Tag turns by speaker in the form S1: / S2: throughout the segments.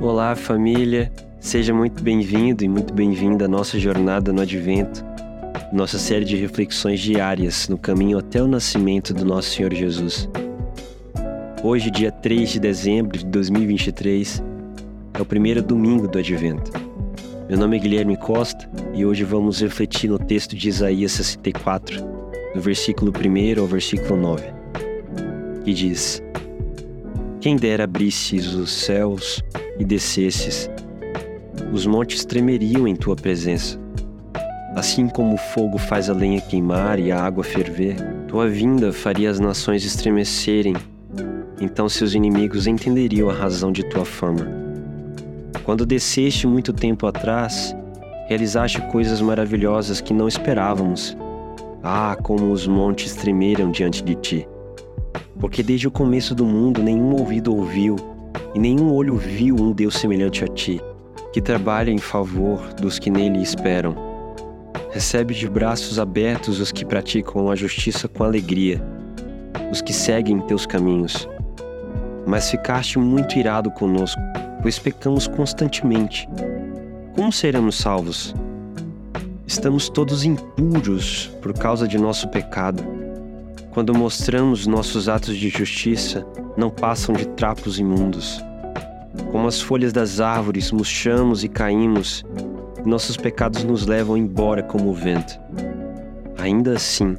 S1: Olá, família. Seja muito bem-vindo e muito bem-vinda à nossa jornada no Advento, nossa série de reflexões diárias no caminho até o nascimento do nosso Senhor Jesus. Hoje, dia 3 de dezembro de 2023, é o primeiro domingo do Advento. Meu nome é Guilherme Costa e hoje vamos refletir no texto de Isaías 64, do versículo 1 ao versículo 9, que diz: Quem dera abrisses os céus e descesses, os montes tremeriam em tua presença. Assim como o fogo faz a lenha queimar e a água ferver, tua vinda faria as nações estremecerem. Então seus inimigos entenderiam a razão de tua fama. Quando desceste muito tempo atrás, realizaste coisas maravilhosas que não esperávamos. Ah, como os montes tremeram diante de ti! Porque desde o começo do mundo nenhum ouvido ouviu, e nenhum olho viu um Deus semelhante a ti, que trabalha em favor dos que nele esperam. Recebe de braços abertos os que praticam a justiça com alegria, os que seguem teus caminhos. Mas ficaste muito irado conosco, pois pecamos constantemente. Como seremos salvos? Estamos todos impuros por causa de nosso pecado. Quando mostramos nossos atos de justiça, não passam de trapos imundos. Como as folhas das árvores, murchamos e caímos, nossos pecados nos levam embora como o vento. Ainda assim,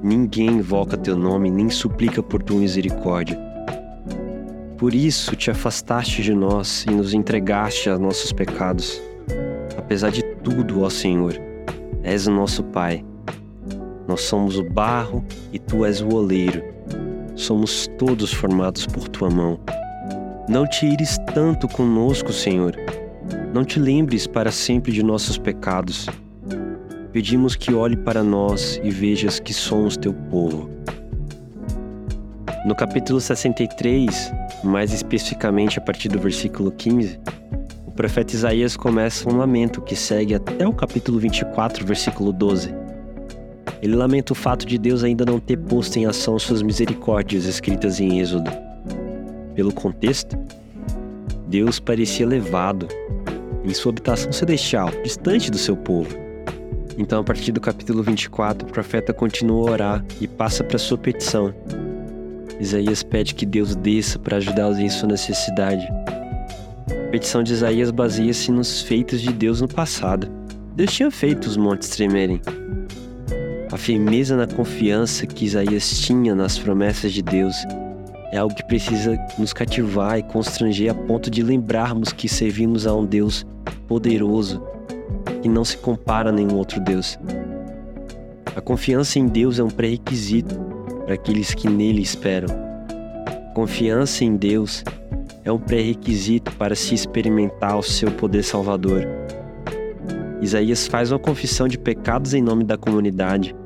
S1: ninguém invoca teu nome nem suplica por tua misericórdia. Por isso te afastaste de nós e nos entregaste a nossos pecados. Apesar de tudo, ó Senhor, és o nosso Pai. Nós somos o barro e tu és o oleiro. Somos todos formados por tua mão. Não te ires tanto conosco, Senhor. Não te lembres para sempre de nossos pecados. Pedimos que olhe para nós e vejas que somos teu povo. No capítulo 63, mais especificamente a partir do versículo 15, o profeta Isaías começa um lamento que segue até o capítulo 24, versículo 12. Ele lamenta o fato de Deus ainda não ter posto em ação suas misericórdias escritas em Êxodo pelo contexto, Deus parecia elevado em sua habitação celestial, distante do seu povo. Então, a partir do capítulo 24, o profeta continua a orar e passa para sua petição. Isaías pede que Deus desça para ajudá-los em sua necessidade. A petição de Isaías baseia-se nos feitos de Deus no passado. Deus tinha feito os montes tremerem. A firmeza na confiança que Isaías tinha nas promessas de Deus é algo que precisa nos cativar e constranger a ponto de lembrarmos que servimos a um Deus poderoso que não se compara a nenhum outro Deus. A confiança em Deus é um pré-requisito para aqueles que nele esperam. Confiança em Deus é um pré-requisito para se experimentar o seu poder salvador. Isaías faz uma confissão de pecados em nome da comunidade,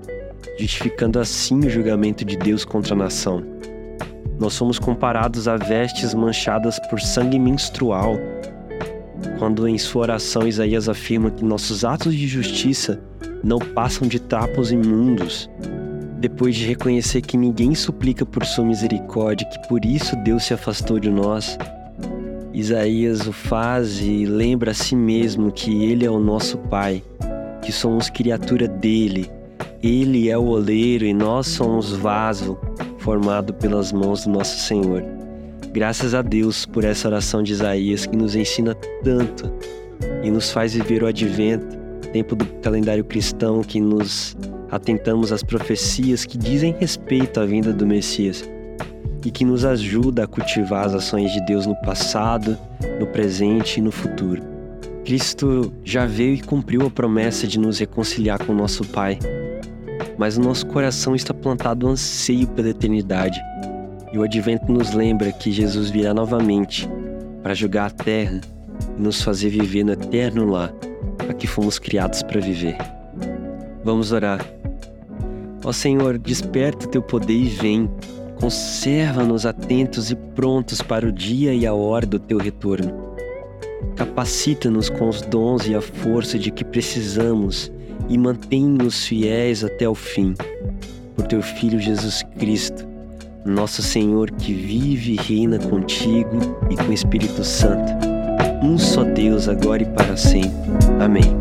S1: justificando assim o julgamento de Deus contra a nação nós somos comparados a vestes manchadas por sangue menstrual, quando em sua oração Isaías afirma que nossos atos de justiça não passam de trapos imundos. Depois de reconhecer que ninguém suplica por sua misericórdia, que por isso Deus se afastou de nós, Isaías o faz e lembra a si mesmo que Ele é o nosso Pai, que somos criatura dele, Ele é o oleiro e nós somos vaso formado pelas mãos do nosso Senhor. Graças a Deus por essa oração de Isaías que nos ensina tanto e nos faz viver o advento, tempo do calendário cristão que nos atentamos às profecias que dizem respeito à vinda do Messias e que nos ajuda a cultivar as ações de Deus no passado, no presente e no futuro. Cristo já veio e cumpriu a promessa de nos reconciliar com nosso Pai mas o nosso coração está plantado anseio pela eternidade. E o advento nos lembra que Jesus virá novamente para julgar a terra e nos fazer viver no eterno lar a que fomos criados para viver. Vamos orar. Ó Senhor, desperta teu poder e vem. Conserva-nos atentos e prontos para o dia e a hora do teu retorno. Capacita-nos com os dons e a força de que precisamos e mantém-nos fiéis até o fim. Por teu Filho Jesus Cristo, nosso Senhor que vive e reina contigo e com o Espírito Santo, um só Deus agora e para sempre. Amém.